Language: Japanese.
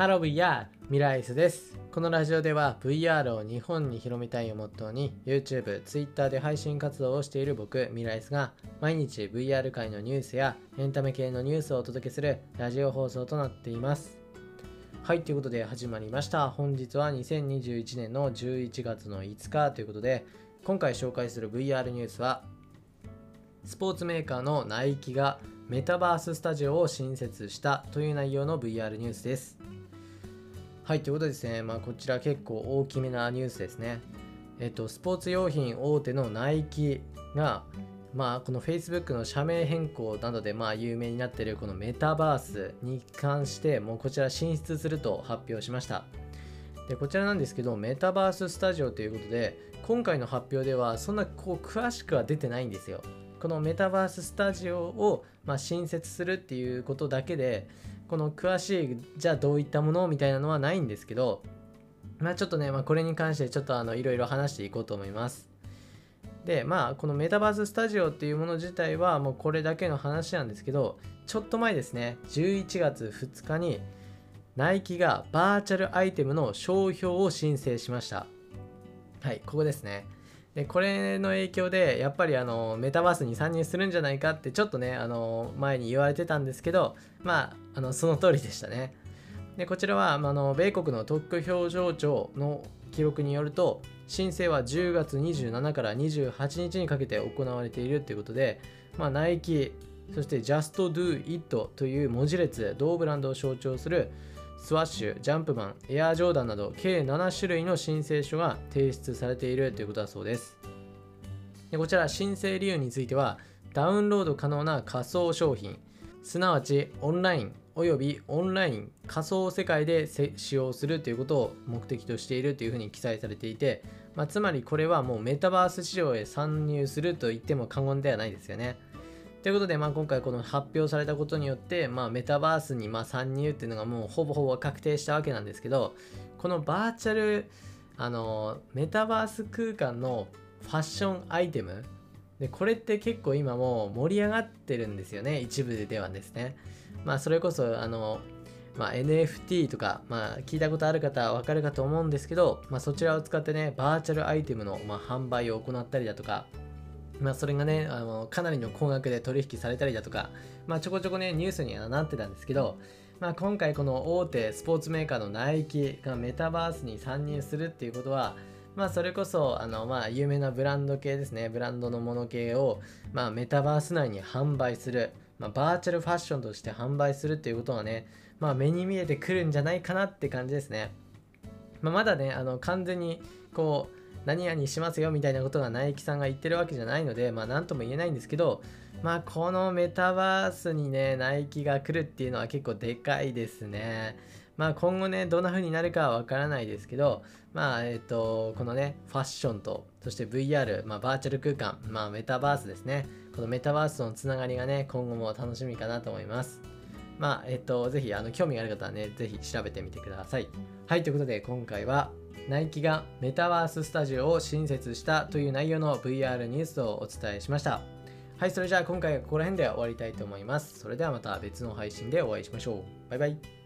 ハロー VR ミライスです。このラジオでは VR を日本に広めたいをモットーに YouTube、Twitter で配信活動をしている僕ミライスが毎日 VR 界のニュースやエンタメ系のニュースをお届けするラジオ放送となっています。はいということで始まりました。本日は2021年の11月の5日ということで今回紹介する VR ニュースはスポーツメーカーのナイキがメタバーススタジオを新設したという内容の VR ニュースです。はい、ということですね、まあ、こちら結構大きめなニュースですね。えっと、スポーツ用品大手のナイキが、まあ、この Facebook の社名変更などでまあ有名になっているこのメタバースに関してもうこちら進出すると発表しました。でこちらなんですけどメタバーススタジオということで今回の発表ではそんなこう詳しくは出てないんですよ。このメタバーススタジオを、ま、新設するっていうことだけでこの詳しいじゃあどういったものみたいなのはないんですけどまあちょっとね、まあ、これに関してちょっとあのいろいろ話していこうと思います。でまあこのメタバーススタジオっていうもの自体はもうこれだけの話なんですけどちょっと前ですね11月2日にナイキがバーチャルアイテムの商標を申請しました。はいここですね。でこれの影響でやっぱりあのメタバースに参入するんじゃないかってちょっとねあの前に言われてたんですけどまああのその通りでしたね。でこちらはあの米国の特許表情庁の記録によると申請は10月27から28日にかけて行われているということで、まあ、ナイキそして Just Do It という文字列同ブランドを象徴するスワッシュ、ジャンプマン、エアージョーダンなど計7種類の申請書が提出されているということだそうです。でこちら申請理由についてはダウンロード可能な仮想商品すなわちオンラインおよびオンライン仮想世界で使用するということを目的としているというふうに記載されていて、まあ、つまりこれはもうメタバース市場へ参入すると言っても過言ではないですよね。ということで、まあ、今回この発表されたことによって、まあ、メタバースにま参入っていうのがもうほぼほぼ確定したわけなんですけどこのバーチャルあのメタバース空間のファッションアイテムでこれって結構今もう盛り上がってるんですよね一部ではですね。まあそれこそあのまあ、NFT とか、まあ、聞いたことある方はわかるかと思うんですけど、まあ、そちらを使ってね、バーチャルアイテムの、ま販売を行ったりだとか、まあ、それがねあのかなりの高額で取引されたりだとか、まあ、ちょこちょこねニュースにはなってたんですけど、まあ、今回この大手スポーツメーカーのナイキがメタバースに参入するっていうことはまあそれこそあのまあ有名なブランド系ですねブランドのもの系をまあメタバース内に販売する、まあ、バーチャルファッションとして販売するっていうことはねまあ目に見えてくるんじゃないかなって感じですね、まあ、まだねあの完全にこう何々しますよみたいなことがナイキさんが言ってるわけじゃないので、まあ何とも言えないんですけど、まあこのメタバースにね、ナイキが来るっていうのは結構でかいですね。まあ今後ね、どんな風になるかはわからないですけど、まあえっ、と、このね、ファッションと、そして VR、まあバーチャル空間、まあメタバースですね。このメタバースとのつながりがね、今後も楽しみかなと思います。まあ、えっ、と、ぜひ、あの、興味がある方はね、ぜひ調べてみてください。はい、ということで今回は、ナイキがメタバーススタジオを新設したという内容の VR ニュースをお伝えしました。はい、それじゃあ今回はここら辺で終わりたいと思います。それではまた別の配信でお会いしましょう。バイバイ。